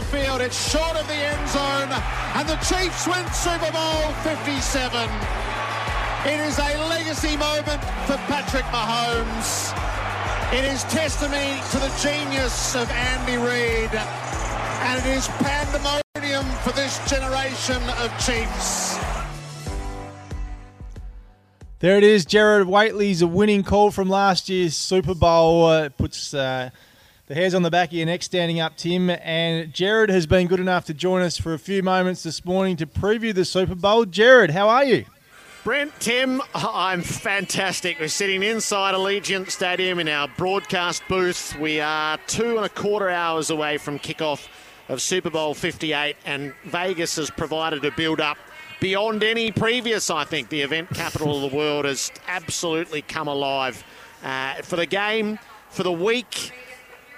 the field. It's short of the end zone, and the Chiefs win Super Bowl 57. It is a legacy moment for Patrick Mahomes. It is testimony to the genius of Andy Reid, and it is pandemonium for this generation of Chiefs. There it is. Gerard Whateley's a winning call from last year's Super Bowl. Uh, puts uh, the hairs on the back of your neck standing up, Tim. And Gerard has been good enough to join us for a few moments this morning to preview the Super Bowl. Gerard, how are you? Brent, Tim, I'm fantastic. We're sitting inside Allegiant Stadium in our broadcast booth. We are two and a quarter hours away from kickoff of Super Bowl 58, and Vegas has provided a build up beyond any previous, I think. The event capital of the world has absolutely come alive uh, for the game, for the week,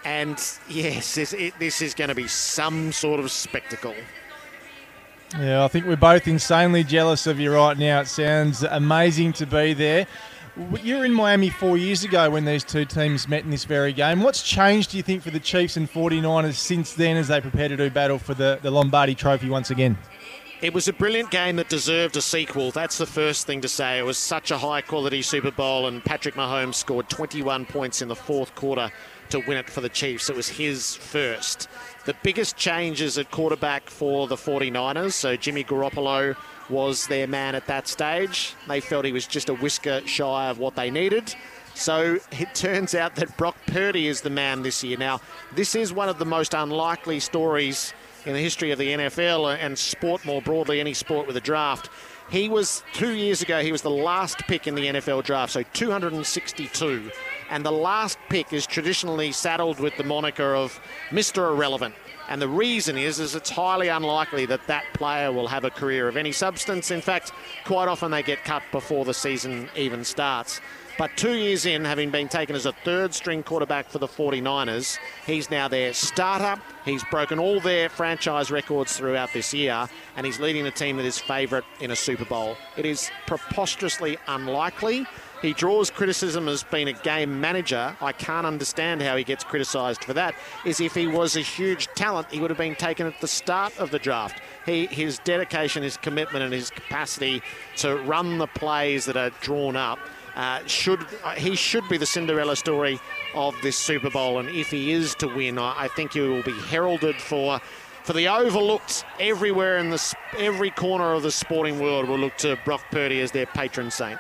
and yes, this, it, this is going to be some sort of spectacle. Yeah, I think we're both insanely jealous of you right now. It sounds amazing to be there. You were in Miami four years ago when these two teams met in this very game. What's changed, do you think, for the Chiefs and 49ers since then as they prepare to do battle for the, the Lombardi Trophy once again? It was a brilliant game that deserved a sequel. That's the first thing to say. It was such a high quality Super Bowl, and Patrick Mahomes scored 21 points in the fourth quarter to win it for the Chiefs. It was his first. The biggest changes at quarterback for the 49ers, so Jimmy Garoppolo was their man at that stage. They felt he was just a whisker shy of what they needed. So it turns out that Brock Purdy is the man this year. Now, this is one of the most unlikely stories in the history of the NFL and sport more broadly, any sport with a draft. He was two years ago, he was the last pick in the NFL draft, so 262. And the last pick is traditionally saddled with the moniker of Mr. Irrelevant. And the reason is, is it's highly unlikely that that player will have a career of any substance. In fact, quite often they get cut before the season even starts. But two years in, having been taken as a third string quarterback for the 49ers, he's now their starter. He's broken all their franchise records throughout this year, and he's leading a team that is favourite in a Super Bowl. It is preposterously unlikely. He draws criticism as being a game manager. I can't understand how he gets criticised for that. Is if he was a huge talent, he would have been taken at the start of the draft. He, his dedication, his commitment, and his capacity to run the plays that are drawn up uh, should uh, he should be the Cinderella story of this Super Bowl, and if he is to win, I, I think he will be heralded for for the overlooked everywhere in the every corner of the sporting world will look to Brock Purdy as their patron saint.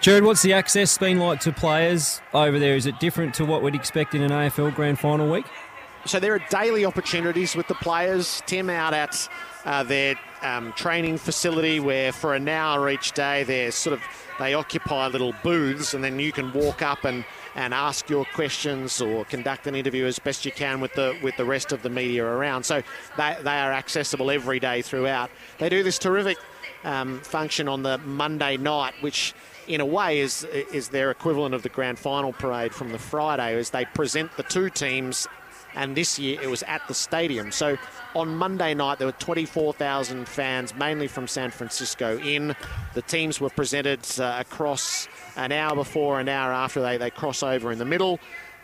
Gerard, what's the access been like to players over there? Is it different to what we'd expect in an AFL Grand Final week? So there are daily opportunities with the players. Tim out at uh, their um, training facility, where for an hour each day they're sort of they occupy little booths, and then you can walk up and, and ask your questions or conduct an interview as best you can with the with the rest of the media around. So they, they are accessible every day throughout. They do this terrific um, function on the Monday night, which in a way is is their equivalent of the grand final parade from the Friday, as they present the two teams and this year it was at the stadium. So on Monday night, there were 24,000 fans, mainly from San Francisco, in. The teams were presented uh, across an hour before, an hour after they, they cross over in the middle.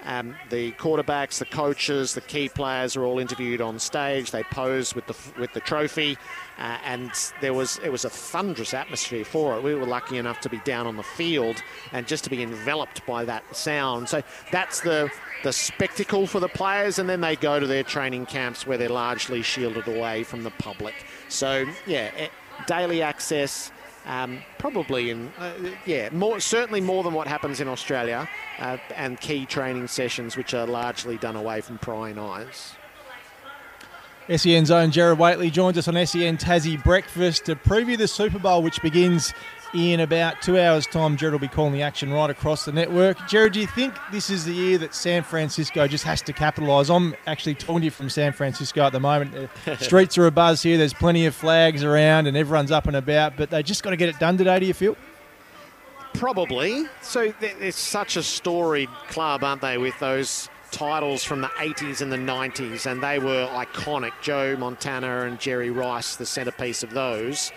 Um, the quarterbacks, the coaches, the key players are all interviewed on stage. They pose with the with the trophy, uh, and there was it was a thunderous atmosphere for it. We were lucky enough to be down on the field and just to be enveloped by that sound. So that's the the spectacle for the players, and then they go to their training camps where they're largely shielded away from the public. So yeah, eh, daily access um, probably in, uh, yeah, more certainly more than what happens in Australia, uh, and key training sessions which are largely done away from prying eyes. SEN's own Gerard Whateley joins us on SEN Tassie Breakfast to preview the Super Bowl, which begins in about two hours' time, Gerard will be calling the action right across the network. Gerard, do you think this is the year that San Francisco just has to capitalise? I'm actually talking to you from San Francisco at the moment. The streets are abuzz here. There's plenty of flags around and everyone's up and about, but they just got to get it done today, do you feel? Probably. So it's such a storied club, aren't they, with those titles from the 80s and the 90s, and they were iconic. Joe Montana and Jerry Rice, the centrepiece of those.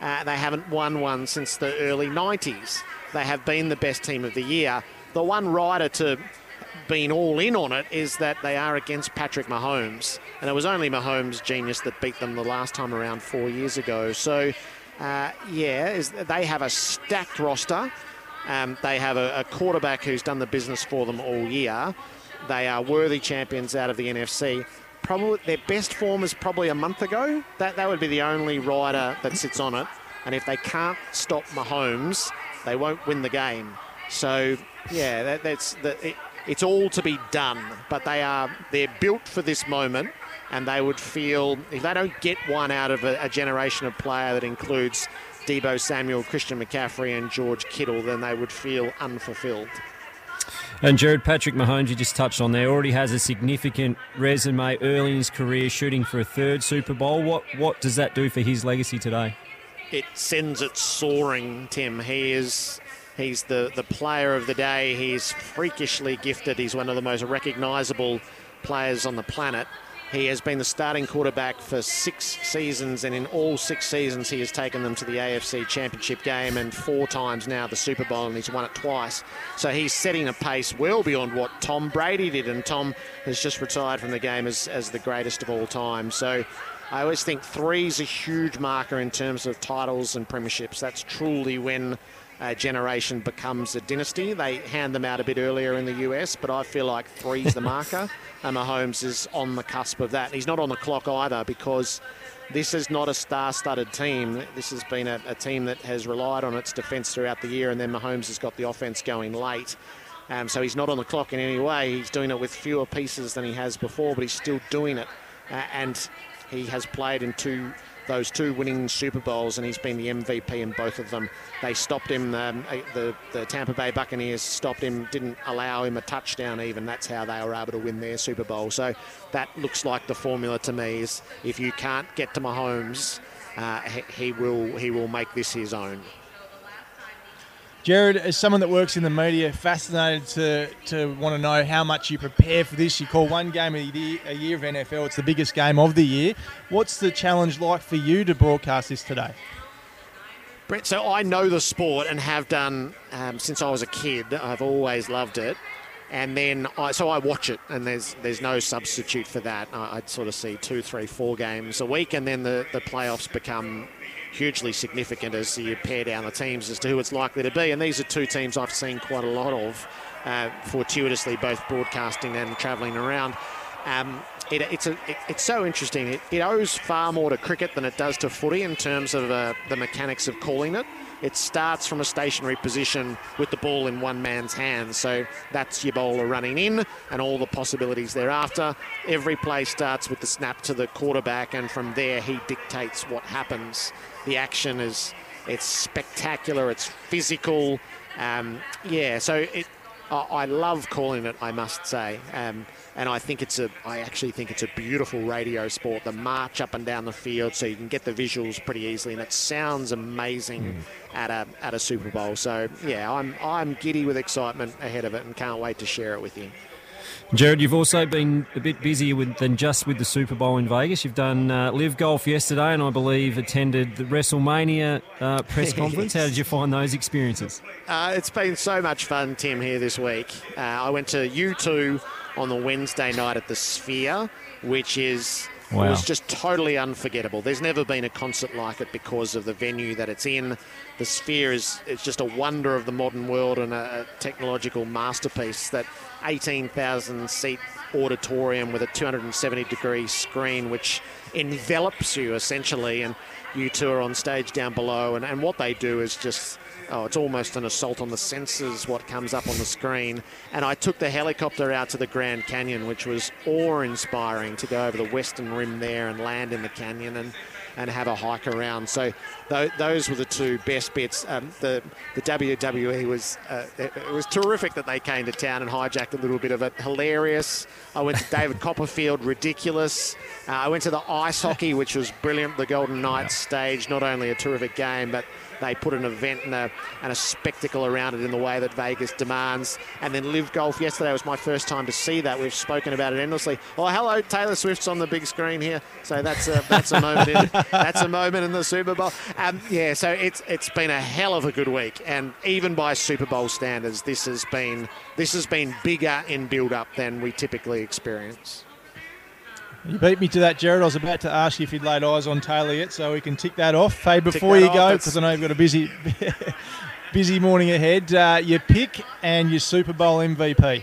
Uh, they haven't won one since the early 90s. They have been the best team of the year. The one rider to been all in on it is that they are against Patrick Mahomes, and it was only Mahomes' genius that beat them the last time around four years ago. So, uh, yeah, is, they have a stacked roster. Um, they have a, a quarterback who's done the business for them all year. They are worthy champions out of the NFC. Probably their best form is probably a month ago. That that would be the only rider that sits on it. And if they can't stop Mahomes, they won't win the game. So yeah, that, that's it, it's all to be done. But they are they're built for this moment, and they would feel if they don't get one out of a, a generation of player that includes Deebo Samuel, Christian McCaffrey, and George Kittle, then they would feel unfulfilled. And Gerard Patrick Mahomes, you just touched on there, already has a significant resume early in his career, shooting for a third Super Bowl. What what does that do for his legacy today? It sends it soaring, Tim. He is he's the, the player of the day. He's freakishly gifted. He's one of the most recognisable players on the planet. He has been the starting quarterback for six seasons, and in all six seasons, he has taken them to the AFC Championship game and four times now the Super Bowl, and he's won it twice. So he's setting a pace well beyond what Tom Brady did, and Tom has just retired from the game as, as the greatest of all time. So I always think three is a huge marker in terms of titles and premierships. That's truly when a generation becomes a dynasty. They hand them out a bit earlier in the US, but I feel like three's the marker, and Mahomes is on the cusp of that. He's not on the clock either because this is not a star-studded team. This has been a, a team that has relied on its defence throughout the year, and then Mahomes has got the offence going late. Um, so he's not on the clock in any way. He's doing it with fewer pieces than he has before, but he's still doing it. Uh, and he has played in two those two winning Super Bowls, and he's been the MVP in both of them. They stopped him. Um, the the Tampa Bay Buccaneers stopped him, didn't allow him a touchdown. Even that's how they were able to win their Super Bowl. So that looks like the formula to me. Is if you can't get to Mahomes, uh, he, he will he will make this his own. Gerard, as someone that works in the media, fascinated to, to want to know how much you prepare for this. You call one game a year, a year of NFL, it's the biggest game of the year. What's the challenge like for you to broadcast this today? Brent, so I know the sport and have done um, since I was a kid. I've always loved it. And then, I, so I watch it, and there's there's no substitute for that. I, would sort of see two, three, four games a week, and then the, the playoffs become hugely significant as you pare down the teams as to who it's likely to be. And these are two teams I've seen quite a lot of, uh, fortuitously, both broadcasting and travelling around. Um, it, it's, a, it, it's so interesting. It, it, owes far more to cricket than it does to footy in terms of uh, the mechanics of calling it. It starts from a stationary position with the ball in one man's hands. So that's your bowler running in and all the possibilities thereafter. Every play starts with the snap to the quarterback, and from there he dictates what happens. The action is it's spectacular. It's physical. Um, yeah, so it, I, I love calling it. I must say. Um, and I think it's a I actually think it's a beautiful radio sport. The march up and down the field, so you can get the visuals pretty easily, and it sounds amazing mm. at a at a Super Bowl. So yeah, I'm I'm giddy with excitement ahead of it, and can't wait to share it with you. Gerard, you've also been a bit busier with, than just with the Super Bowl in Vegas. You've done uh, LIV Golf yesterday, and I believe attended the WrestleMania uh, press conference. How did you find those experiences? Uh, it's been so much fun, Tim, here this week. Uh, I went to U2 on the Wednesday night at the Sphere, which is wow. was just totally unforgettable. There's never been a concert like it because of the venue that it's in. The Sphere is it's just a wonder of the modern world and a, a technological masterpiece. That 18,000 seat auditorium with a 270 degree screen, which envelops you essentially, and U2 are on stage down below, and, and what they do is just oh, it's almost an assault on the senses what comes up on the screen. And I took the helicopter out to the Grand Canyon, which was awe inspiring to go over the western rim there and land in the canyon and, and have a hike around. So those were the two best bits. Um, the, the WWE was, uh, it, it, was terrific that they came to town and hijacked a little bit of it. Hilarious. I went to David Copperfield, ridiculous. Uh, I went to the ice hockey, which was brilliant. The Golden Knights stage, not only a terrific game, but they put an event and a, and a spectacle around it in the way that Vegas demands. And then LIV Golf yesterday was my first time to see that. We've spoken about it endlessly. Oh, hello, Taylor Swift's on the big screen here, so that's a that's a moment. In, that's a moment in the Super Bowl. Um, yeah, so it's it's been a hell of a good week, and even by Super Bowl standards, this has been this has been bigger in build up than we typically experience. You beat me to that, Gerard. I was about to ask you if you'd laid eyes on Taylor yet, so we can tick that off. Hey, before you go, because I know you've got a busy, busy morning ahead. Uh, your pick and your Super Bowl MVP.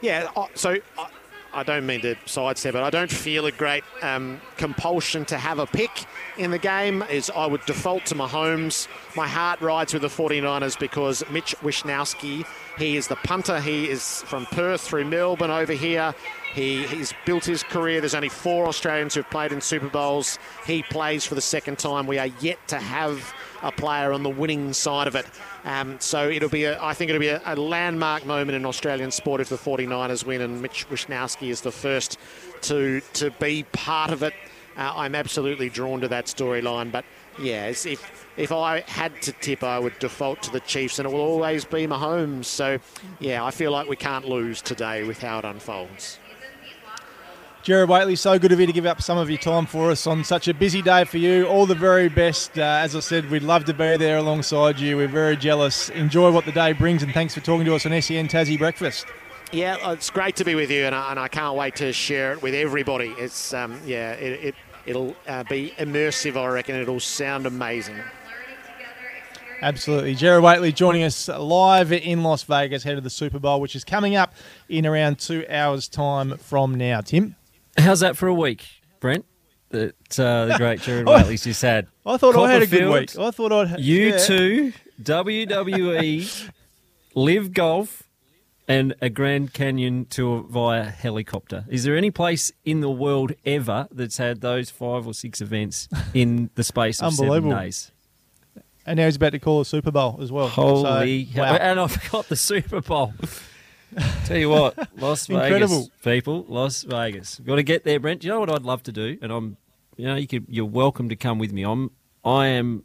Yeah, so I don't mean to sidestep it. I don't feel a great um, compulsion to have a pick in the game. Is I would default to Mahomes. My heart rides with the 49ers because Mitch Wishnowsky, he is the punter. He is from Perth through Melbourne over here. He, he's built his career. There's only four Australians who've played in Super Bowls. He plays for the second time. We are yet to have a player on the winning side of it. Um, so it'll be, a, I think it'll be a, a, landmark moment in Australian sport if the 49ers win and Mitch Wishnowsky is the first to to be part of it. Uh, I'm absolutely drawn to that storyline. But yeah, if if I had to tip, I would default to the Chiefs, and it will always be Mahomes. So yeah, I feel like we can't lose today with how it unfolds. Gerard Whateley, so good of you to give up some of your time for us on such a busy day for you. All the very best. Uh, as I said, we'd love to be there alongside you. We're very jealous. Enjoy what the day brings, and thanks for talking to us on SEN Tassie Breakfast. Yeah, it's great to be with you, and I, and I can't wait to share it with everybody. It's um, yeah, it, it will uh, be immersive. I reckon it'll sound amazing. Absolutely. Gerard Whateley joining us live in Las Vegas, ahead of the Super Bowl, which is coming up in around two hours' time from now. Tim? How's that for a week, Brent? That uh, the great Gerard Whateley's just had. I thought I had a good week. I thought I'd. You yeah. two, WWE, LIV golf, and a Grand Canyon tour via helicopter. Is there any place in the world ever that's had those five or six events in the space of seven days? And now he's about to call a Super Bowl as well. Holy so, wow. And I forgot the Super Bowl. Tell you what, Las Vegas people, Las Vegas. We've Got to get there, Brent. Do you know what I'd love to do? And I'm, you know, you could, you're welcome to come with me. I'm, I am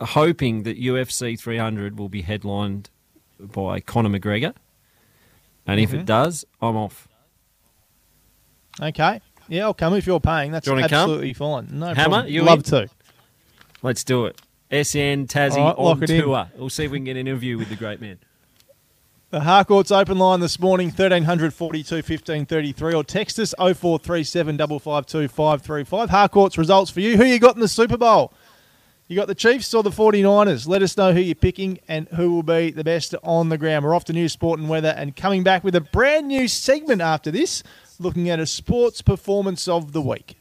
hoping that UFC 300 will be headlined by Conor McGregor, and if mm-hmm. it does, I'm off. Okay. Yeah, I'll come if you're paying. That's absolutely come? fine. No Hammer, problem. you love in? to. Let's do it. SEN Tassie right, on tour. We'll see if we can get an interview with the great man. The Harcourts open line this morning, 1300 42 15 33, or text us 0437 552 535. Harcourts results for you. Who you got in the Super Bowl? You got the Chiefs or the 49ers? Let us know who you're picking and who will be the best on the ground. We're off to news, sport, and weather, and coming back with a brand new segment after this, looking at a sports performance of the week.